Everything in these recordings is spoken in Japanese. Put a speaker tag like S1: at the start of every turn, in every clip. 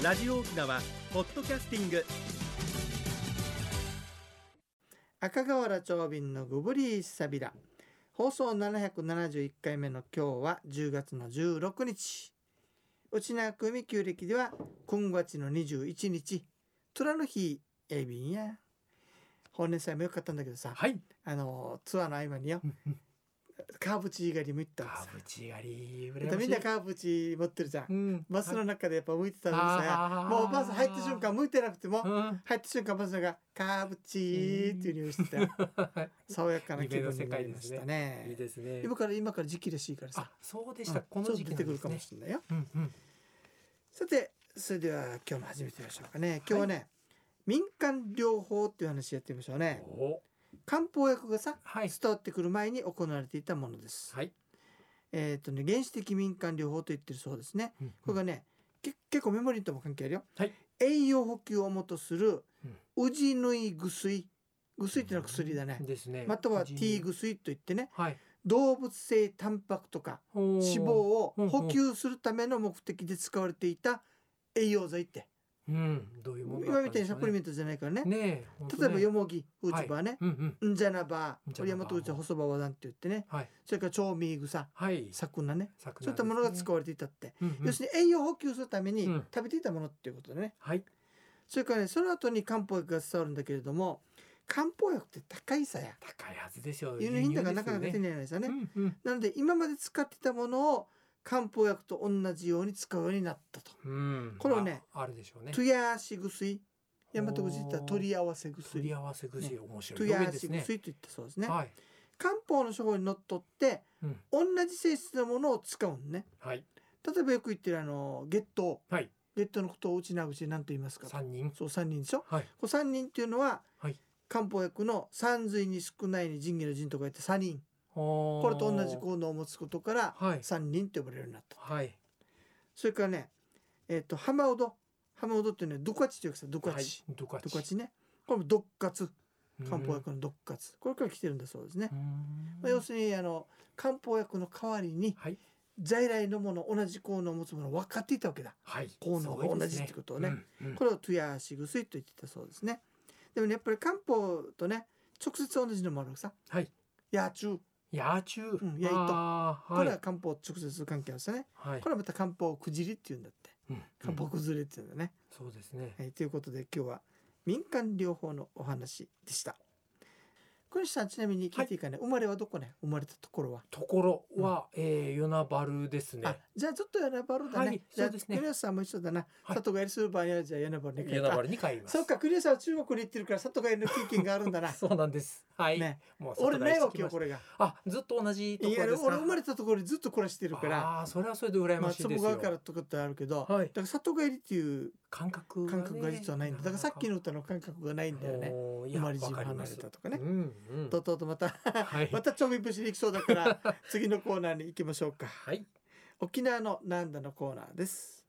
S1: ラジオ沖縄ポッドキャスティング。
S2: 赤瓦長瓶のグブリーサビラ。放送771回目の今日は10月の16日。内縄組旧暦では今月の21日。虎の日エビンや。本年祭もよかったんだけどさ。
S3: はい。
S2: あのツアーの合間によカーブチ狩りも行ったんです。よ
S3: カブチ狩り
S2: またみんなカーブチ持ってるじゃん。
S3: うん。
S2: バスの中でやっぱ向いてたの。に
S3: あー。
S2: さもうバス入った瞬間向いてなくても
S3: うん。
S2: 入った瞬間バスがカーブチーっていう匂いしてて爽やかな気分になりましたね。
S3: いいですね。
S2: 今から今から時期らしいからさ。
S3: あそうでした、
S2: うん。
S3: この時期
S2: ちょっと出てくるかも
S3: れ
S2: しれないよ。
S3: うんうん、
S2: さてそれでは今日も始めてみましょうかね。今日はね、民間療法っていう話やってみましょうね。
S3: お
S2: 漢方薬がさ
S3: はい。
S2: 伝わってくる前に行われていたものです、
S3: はい、
S2: えっ、とね原始的民間療法と言ってるそうですね。
S3: うん
S2: これがね、け結構メモリーとも関係あるよ、
S3: はい。
S2: 栄養補給をもとするうじぬい薬。薬っていうのは薬だね、
S3: ですね。
S2: または T 薬といってね。
S3: はい。
S2: 動物性タンパクとか
S3: 脂
S2: 脂肪を
S3: うんうん。
S2: 補給するための目的で使われていた栄養剤って
S3: うん。どういうもの
S2: 今みたいにサプリメ
S3: ン
S2: ントじゃないからね。
S3: ね
S2: 例えばよもぎフーチバーね、
S3: うんうん。
S2: んじゃなば
S3: んじゃなば。
S2: 折山とうちは細葉和団って言ってね。
S3: はい。
S2: それから調味草
S3: はい。
S2: 桜ね。
S3: 桜
S2: そういったものが使われていたって、
S3: うんうん。
S2: 要するに栄養補給するために
S3: うん。
S2: 食べていたものっていうことでね、
S3: はい。
S2: それからねその後に漢方薬が伝わるんだけれども漢方薬って高いさや。
S3: 高いはずですよ
S2: 輸入品だからなかなか手
S3: ね。
S2: に入らないですよね、
S3: うんうん。
S2: なので今まで使ってたものを漢方薬と同じように使うようになったと。
S3: うん。
S2: これをね
S3: ああるでしょうね。
S2: トゥヤーシ薬大和口で言ったら取り合わせ
S3: 取
S2: 薬
S3: り合わせ薬、面白
S2: トゥ
S3: い
S2: ヤーシ薬と言ったそうですね。
S3: はい。
S2: 漢方の処方にのっとって
S3: うん。
S2: 同じ性質のものを使うんね。
S3: はい。
S2: 例えばよく言ってるあの月頭
S3: はい。
S2: 月頭のことをうちなうち何と言いますか？
S3: 三人。
S2: そう三人でしょ？
S3: はい。
S2: これ三人っていうのは、
S3: はい。
S2: 漢方薬の三髄に少ないに仁義の仁とか言って三人
S3: こ
S2: これと同じ効能を持つことから
S3: はい。
S2: 三人って呼ばれるようになった
S3: はい。
S2: それからねえっ、と浜うど浜うどっていうのはドカチというかさドカ
S3: はい
S2: チ、
S3: ドカ
S2: チね。これもドッカツ漢方
S3: うん
S2: 薬のドッカツこれから来てるんだそうですね。
S3: う、ん。
S2: まあ、要するにあの漢方薬の代わりに
S3: はい。
S2: 在来のもの同じ効能を持つものを分かっていたわけだ。
S3: はい。
S2: 効能が同じってことをね。
S3: うんうん。
S2: これをトゥヤーシ薬と言ってたそうですね。でもねやっぱり漢方とね直接同じのもあるさ。
S3: はい。
S2: ヤー
S3: 野虫
S2: んやいと。
S3: あー
S2: これ
S3: は
S2: はい漢方と直接関係あるさね。
S3: はい。
S2: これはまた漢方くじりっていうんだって。
S3: うん
S2: 漢方崩れっていうんだね、
S3: そうですね。
S2: はい、ということで今日は民間療法のお話でした。小西さんちなみに聞いていいかね、生まれはどこね？生まれたところは。
S3: ところは、えー、与那原ですね。
S2: あじゃあちょっとヤナバルだね、
S3: はい
S2: じゃあ
S3: そうですね。
S2: 国吉さんも一緒だな、
S3: はい。
S2: 里帰りする場合にはじゃあヤナバルに帰
S3: 与那原に帰ります。
S2: そうか国吉さんは中国に行ってるから里帰りの経験があるんだな。
S3: そうなんですはい、
S2: ね。
S3: もう
S2: 俺ないわけよこれが。
S3: あずっと同じと
S2: いや
S3: ころですか？
S2: 俺生まれたところにずっと暮らしてるから。
S3: あそれはそれで羨
S2: ま
S3: しいですよ、
S2: 川からとかってあるけど、
S3: はい。
S2: だから里帰りっていう
S3: 感覚がね。
S2: 感覚が実はないんだ。だからさっきの歌の感覚がないんだよね。生まれ地も
S3: わかります
S2: 離れたとかね
S3: うんうん。
S2: とうとうとまた
S3: はい。
S2: またちょび節に行きそうだから 次のコーナーに行きましょうか。
S3: はい。
S2: 沖縄のなんだのコーナーです。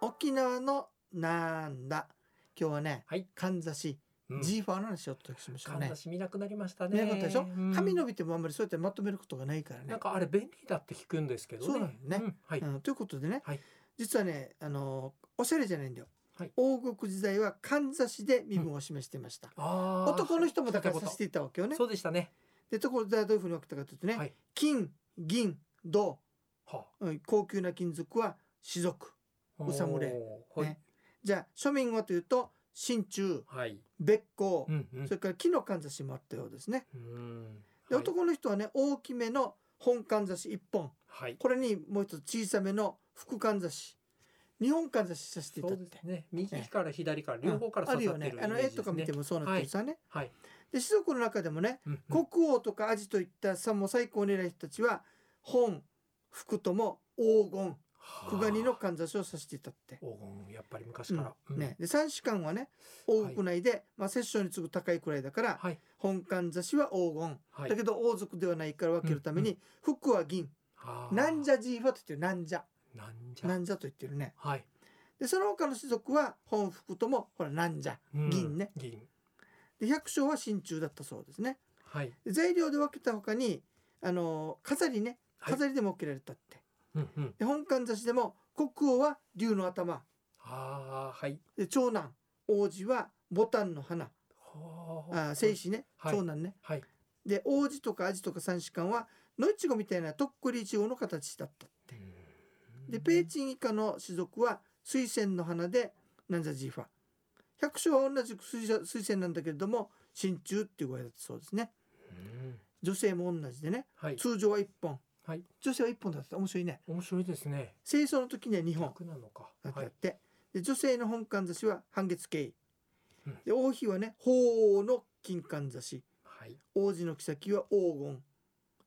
S2: 沖縄のなんだ今日はね、
S3: はい。
S2: かんざし、
S3: うん。
S2: ジーファーの話をお届けしましょうね。
S3: かんざし見なくなりましたね。
S2: 見なかったでしょ、
S3: うん。
S2: 髪伸びてもあんまりそうやってまとめることがないからね。
S3: なんかあれ便利だって聞くんですけどね。
S2: そうなのね。
S3: んはい、
S2: うん、ということでね、
S3: はい。
S2: 実はねあのおしゃれじゃないんだよ、
S3: はい。
S2: 王国時代はかんざしで身分を示していました、男の人もだからさしていたわけよね。
S3: そうでしたね。
S2: でところでどういうふうに分けたかというとね、
S3: はい。
S2: 金銀銅、高級な金属は士族。
S3: あ
S2: うさむれ
S3: おーはい、
S2: ねじゃあ庶民はというと真鍮
S3: はい。
S2: べっ甲、
S3: うんうん。
S2: それから木のかんざしもあったようですね。
S3: うん。
S2: で、
S3: はい。
S2: 男の人はね大きめの本かんざし1本。
S3: はい。
S2: これにもう一つ小さめの副かんざし。2本かんざしさせていたって。
S3: そうですね。右から左から両方から刺さってる
S2: ね。あの絵とか見てもそうなってるさね、
S3: はい、
S2: で士族の中でもね
S3: うんうん。
S2: 国王とかアジといったさも最高に偉い人たちは本服とも黄金クガニのかんざしをさせていたって。
S3: 黄金やっぱり昔から、うん。
S2: ね、で三士官はね王国内で、まあ、摂政に次ぐ高いくらいだから、
S3: はい。
S2: 本かんざしは黄金、
S3: はい。
S2: だけど王族ではないから分けるために、
S3: うん
S2: 服は銀。
S3: はあ。
S2: なんじゃジーファと言ってるなんじゃ
S3: なんじゃ
S2: なんじゃと言ってるね。
S3: はい、
S2: でその他の士族は本服ともほらなんじゃ
S3: うん。
S2: 銀ね。
S3: 銀。
S2: で百姓は真鍮だったそうですね。
S3: はい。
S2: で材料で分けた他にあの飾りね。
S3: はい。
S2: 飾りでも分けられたって、
S3: うんうん。
S2: で本館差しでも国王は竜の頭。
S3: ああはい。
S2: で長男王子はボタンの花。
S3: ほ
S2: あ精子ね、
S3: はい。
S2: 長男ね。
S3: はい。
S2: で王子とかアジとか三士官は野いちごみたいなとっくりいちごの形だったでペーチン以下の種族は水仙の花でナンザジーファ百姓は同じく水水仙なんだけれども真鍮っていう声だったそうですね。
S3: うん。
S2: 女性も同じでね。
S3: はい。
S2: 通常は1本
S3: はい。
S2: 女性は1本だった。面白いね。
S3: 面白いですね。
S2: 清掃の時には2本。
S3: 逆なのか。
S2: だって。
S3: はい
S2: で女性の本館差しは半月形、
S3: うん。
S2: で王妃はね鳳凰の金冠差し
S3: はい。
S2: 王子の妃は黄金。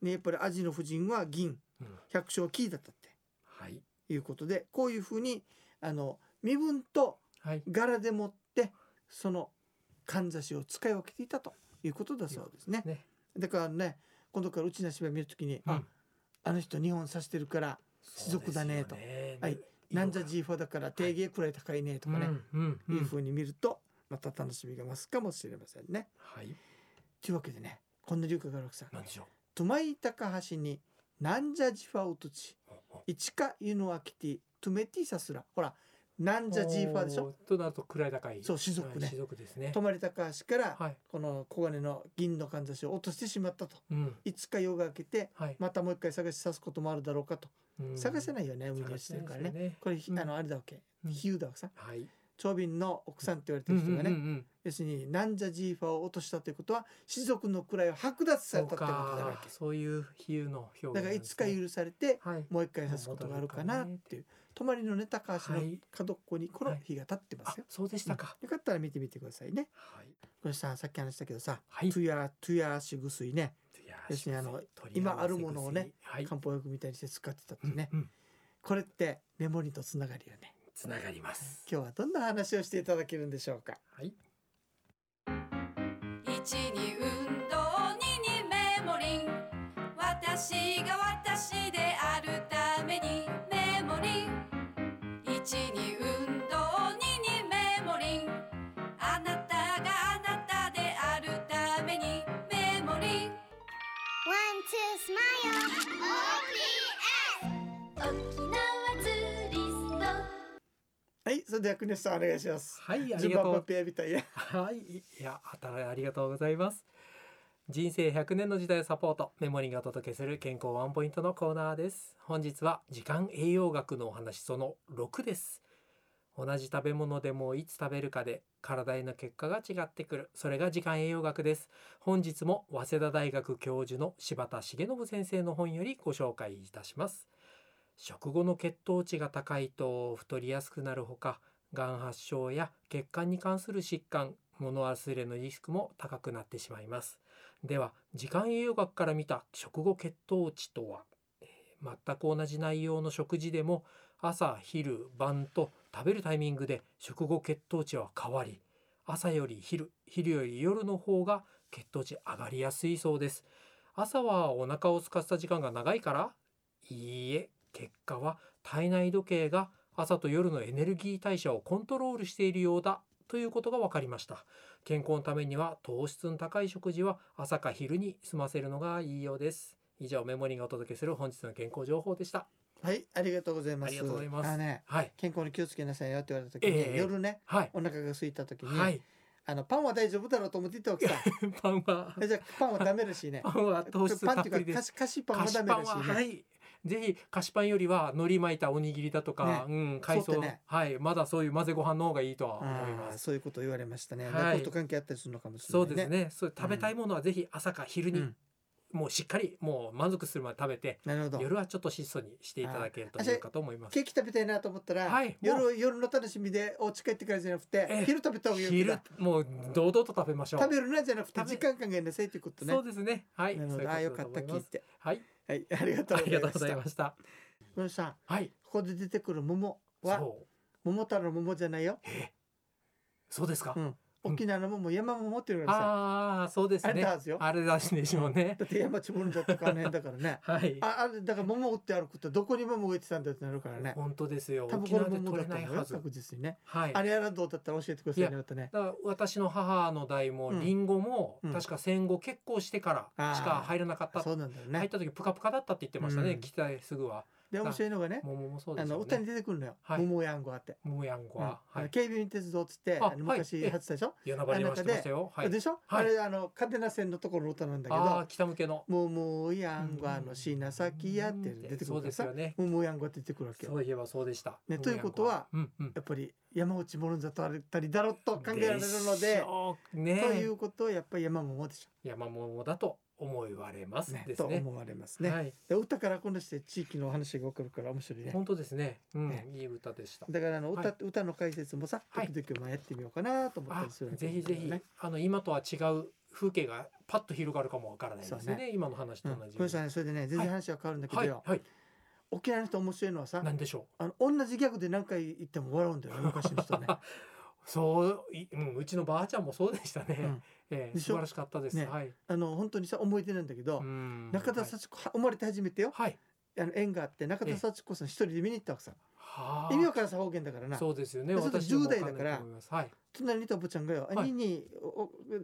S2: ねやっぱりアジの夫人は銀。
S3: うん。
S2: 百姓は金だったって。
S3: はい。
S2: いうことでこういうふうにあの身分と
S3: はい。
S2: 柄でもってそのかんざしを使い分けていたということだそうですね。
S3: ね。
S2: だからね今度からうちな芝居見るときに、
S3: うん
S2: ああの人2本刺してるから士族だねと。
S3: ね。
S2: はい。なんじゃジーファだから定芸くらい高いねとかね、
S3: うんうんうん。
S2: いうふうに見るとまた楽しみが増すかもしれませんね。
S3: はい。
S2: というわけでねこんな流歌があるわけさ
S3: なんでしょう「
S2: トゥマイタカハシになんじゃジファウトチ
S3: おお。
S2: イチカユノアキティトゥメティサスラ」ほらなんじゃジーファでしょ？
S3: となると位高い。
S2: そう士族ね。
S3: 族ですね。
S2: 泊まり高橋から
S3: はい。
S2: この小金の銀のかんざしを落としてしまったと。
S3: うん。
S2: いつか夜が明けて
S3: はい。
S2: またもう一回探し刺すこともあるだろうかと、
S3: うん。
S2: 探せないよね海に落ちてるからね。
S3: 探せないですよ
S2: これ、あのあれだわけ。
S3: うん。
S2: 比喩だわけさ
S3: はい。
S2: 長瓶の奥さんって言われてる人がね、
S3: うんうんうんうん。
S2: 要するになんじゃジーファを落としたということは士族の位を剥奪されたってことになるわ
S3: か。
S2: け
S3: そういう比喩の表現
S2: だからいつか許されて
S3: はい。
S2: もう一回刺すことがあるかなっていう泊まりのね高橋の
S3: はい。
S2: 角っこにこの日が立ってま
S3: あ
S2: すよ、
S3: そうでしたか。
S2: よかったら見てみてくださいね。
S3: はい。
S2: これささっき話したけどさ、
S3: はい。
S2: トゥヤトゥヤシグスイね要するにあの今あるものをね
S3: はい。
S2: 漢方薬みたいにして使ってたってね、
S3: うんうん。
S2: これってメモリとつながるよね。
S3: つながります。
S2: 今日はどんな話をしていただけるんでしょうか。
S3: はい。
S4: 一に運動二にメモリン。私が私であるに運動二にメモリンあなたがあなたであるためにメモリン
S5: One, two, smile. OPS. 沖縄ツーリスト。
S2: はいそれでは国吉さんお願いします
S3: はいあり
S2: 順番パ
S3: がとう
S2: ペアみたいや
S3: はいいやあたありがとうございます人生100年の時代をサポートメモリーがお届けする健康ワンポイントのコーナーです。本日は時間栄養学のお話その6です。同じ食べ物でもいつ食べるかで体への結果が違ってくる。それが時間栄養学です。本日も早稲田大学教授の柴田重信先生の本よりご紹介いたします。食後の血糖値が高いと太りやすくなるほかがん発症や血管に関する疾患物忘れのリスクも高くなってしまいます。では時間栄養学から見た食後血糖値とは、えー全く同じ内容の食事でも朝昼晩と食べるタイミングで食後血糖値は変わり朝より昼昼より夜の方が血糖値上がりやすいそうです。朝はお腹を空かせた時間が長いからいいえ結果は体内時計が朝と夜のエネルギー代謝をコントロールしているようだということが分かりました。健康のためには糖質の高い食事は朝か昼に済ませるのがいいようです。以上メモリーがお届けする本日の健康情報でした。
S2: はいありがとうございます。
S3: ありがとうございます。
S2: ね
S3: はい。
S2: 健康に気をつけなさいよって言われた時に、
S3: ええ。
S2: 夜ね
S3: はい。
S2: お腹が空いた時に、
S3: はい。
S2: あのパンは大丈夫だろうと思って言ったわけさ。
S3: パンは。
S2: えじゃあパンはダメらしいね。
S3: パンは糖質
S2: パンっていうか菓子菓子パンは
S3: 菓子
S2: ダメらしいね、
S3: はいぜひ菓子パンよりは海苔巻いたおにぎりだとか、うん海藻、
S2: ね
S3: はい。まだそういう混ぜご飯の方がいいとは思います。
S2: そういうことを言われましたね。
S3: はい。
S2: コスト関係あったりするのかもしれ
S3: そ
S2: ないね。
S3: うですね。そう食べたいものはぜひ朝か昼に、
S2: うん
S3: もうしっかりもう満足するまで食べて
S2: なるほど。
S3: 夜はちょっと質素にしていただけると
S2: あ
S3: いいかと思います。
S2: ケーキ食べたいなと思ったら、
S3: はい
S2: 夜夜の楽しみでお家帰ってからじゃなくて、
S3: ええ。
S2: 昼食べた方がいい
S3: 昼もう堂々と食べましょう。
S2: 食べるなじゃなくて時間考えなさいということね。
S3: そうですね。はい
S2: ああよかった聞いて。
S3: はい。
S2: はいありがとう
S3: ご
S2: ございまし。
S3: た。た
S2: これさ
S3: はい。
S2: ここで出てくる桃は桃太郎の桃じゃないよ。
S3: え。そうですか、
S2: うん。沖縄の桃山桃っていうのがさ、
S3: ああそうですね。
S2: あれだ
S3: しでしょうね、
S2: だって山地物だとかあの辺だからね。
S3: はい。
S2: ああれだから桃売ってあることどこに桃植えてたんだってなるからね。
S3: 本当ですよ。
S2: 多分
S3: 沖
S2: これ桃
S3: 縄で取
S2: だと思うよ
S3: れないはず。
S2: 確実にね。
S3: はい。
S2: あれやらどうだったら教えてくださいねまたね。
S3: だから私の母の代も
S2: うん。
S3: リンゴも
S2: うん。
S3: 確か戦後結構してからしか入らなかった、
S2: そうなんだよね。
S3: 入った時プカプカだったって言ってましたね、
S2: うん。
S3: 来たすぐは
S2: で面白いのがね
S3: 桃もそうで
S2: あ
S3: すよね。
S2: の歌に出てくるのよ。
S3: はい。
S2: 桃やんごあって。
S3: 桃やんご
S2: うん。
S3: は、はい
S2: 警備員鉄道っつって昔
S3: はい。
S2: やってたでしょ？
S3: 与那原にはしてましたよはい。
S2: でしょ？
S3: はい。
S2: あれあのカデナ線のところの歌なんだけ
S3: ああ
S2: ど
S3: 北向けの「
S2: 桃やんごあの品先や」って出てくるからさ
S3: ですよね。
S2: 桃やんごって出てくるわけよ。
S3: そういえばそうでした。
S2: ねということは
S3: うんうん。
S2: やっぱり山内物座とあったりだろうと考えられるのでということはやっぱり山桃でし
S3: 山桃だと思われます
S2: ょ、ね、と思われますね、
S3: はい。
S2: で歌からこなして地域の話が分かるから面白いね。
S3: 本当ですね。うん
S2: ね。
S3: いい歌でした。
S2: だからあの歌,、
S3: はい。
S2: 歌の解説もさ
S3: はい
S2: 時々まあやってみようかなと思った
S3: あ
S2: りするわけ
S3: ぜひぜひ。
S2: ね
S3: あの今とは違う風景がパッと広がるかもわからないですよ
S2: そう
S3: ね。今の話と
S2: うん
S3: 同じ
S2: これさねそれでね全然話は変わるんだけどよ、
S3: はい。はい。
S2: 沖縄の人面白いのはさ
S3: なんでしょ
S2: あの同じギャグで何回言っても笑うんだよね昔の人ね。
S3: う そういうんうちのばあちゃんもそうでしたね。
S2: うん。
S3: え素晴らしかったです。
S2: ね。
S3: はい。
S2: あの本当にさ思い出なんだけど、
S3: うん
S2: 中田幸子は生まれて初めてよ
S3: はい。
S2: あの縁があって中田幸子さん一人で見に行ったわけさ。
S3: はあ。
S2: 意味わからんさ方言だからな。
S3: そうですよね。
S2: でそれで
S3: 私でも
S2: 10代だから
S3: はい。
S2: 隣にいたおばちゃんがよ「
S3: はい。
S2: にに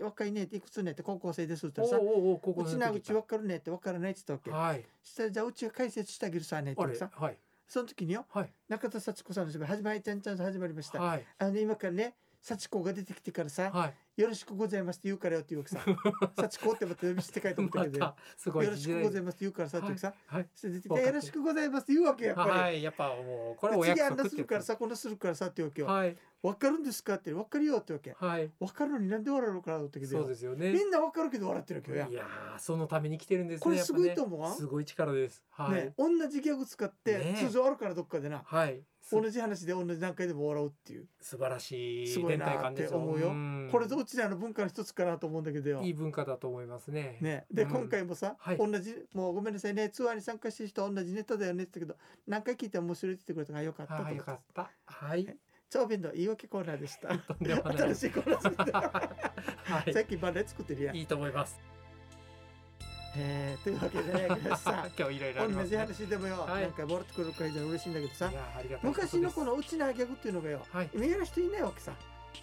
S2: 若いねっていくつねって高校生です」ってさ
S3: うおうおう高「
S2: うちなうちわかるね」ってわからないって言ったわけ。
S3: はい。
S2: したらじゃあうちが解説してあげるさねってさ。
S3: れはい
S2: その時によ
S3: はい。
S2: 中田幸子さんの芝居始まりちゃんちゃんと始まりました、
S3: はい。
S2: あの今からね幸子が出てきてからさ、
S3: はい
S2: よろしくございますって言うからよって言うわけさ 幸子ってまた呼び捨て書いて思った
S3: ま
S2: けどよろしくございますって言うからさってさ、
S3: はい。
S2: それでよろしくございますって言うわけよやっぱり、
S3: はい。やっぱもうこれお
S2: で次あんなするからさこんなするからさってわけよ、
S3: はい。
S2: わかるんですかってわかるよってわけ。
S3: はい。
S2: わかるのになんで笑うのかなと思ったけど
S3: そうですよね。
S2: みんなわかるけど笑ってるわけよや
S3: いやーそのために来てるんですね
S2: これすごいと思わん
S3: すごい力です。はい、
S2: ね、同じギャグ使って
S3: ね
S2: 通常あるからどっかでな、
S3: はい。す
S2: 同じ話で同じ段階でも笑うっていう。
S3: 素晴らしい
S2: すごいなって思うよ。
S3: ん。
S2: これぞうちらの文化の一つかなと思うんだけどよ。
S3: いい文化だと思いますね。
S2: ね、で、
S3: うん。
S2: 今回もさ、
S3: はい。
S2: 同じもうごめんなさいね。ツアーに参加してる人同じネタだよねって言ったけど何回聞いても面白いって言ってくれたからよかったと思って。
S3: はいよかった。はい。
S2: 長弁の言い訳コーナーでした。
S3: とんでもない。
S2: 新しいコーナーです。
S3: は
S2: 最近バレエ作ってるやん。
S3: いいいと思います。
S2: えー。というわけでね皆さん。
S3: 今日いろいろありま
S2: 同じ話でもよ、
S3: はい。
S2: なんかもらってくれるから非常に嬉しいんだけどさ。
S3: いやありがたいことです。
S2: 昔のこのうちなギャグっていうのがよ、
S3: はい。
S2: 見える人いないわけさ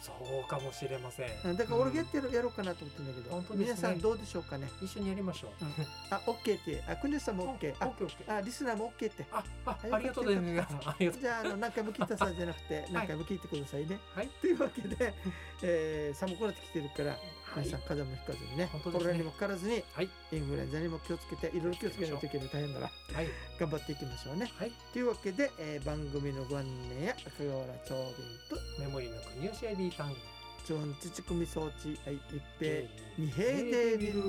S3: そうかもしれません。
S2: うんだから俺がやってる、やろうかなと思ってんだけど、
S3: 本当
S2: 皆さんどうでしょうかね？
S3: 一緒にやりましょう。
S2: うん。あ、オッケーってあ、くねさんもオッケー。あ
S3: オッケーオッケー。
S2: あ、リスナーもオッケーって。
S3: ああ
S2: はい
S3: ありがとうございます。
S2: じゃああの何回も聞いたさじゃなくて何回も聞いてくださいね。
S3: はい。
S2: というわけで、えー、寒くなってきてるから、
S3: はい
S2: 皆さん風邪もひかずにね
S3: 本当ですね。
S2: コロナにもかからずに
S3: はい。
S2: インフルエンザにも気をつけていろいろ気をつけないといけない大変だな。
S3: はい。
S2: 頑張っていきましょうね。
S3: はい。
S2: というわけで、えー、番組のご案内や赤瓦長瓶と
S3: メモリーの国吉 IB タウン
S2: 超音乳組装置はい一平
S3: えー
S2: 二平デービル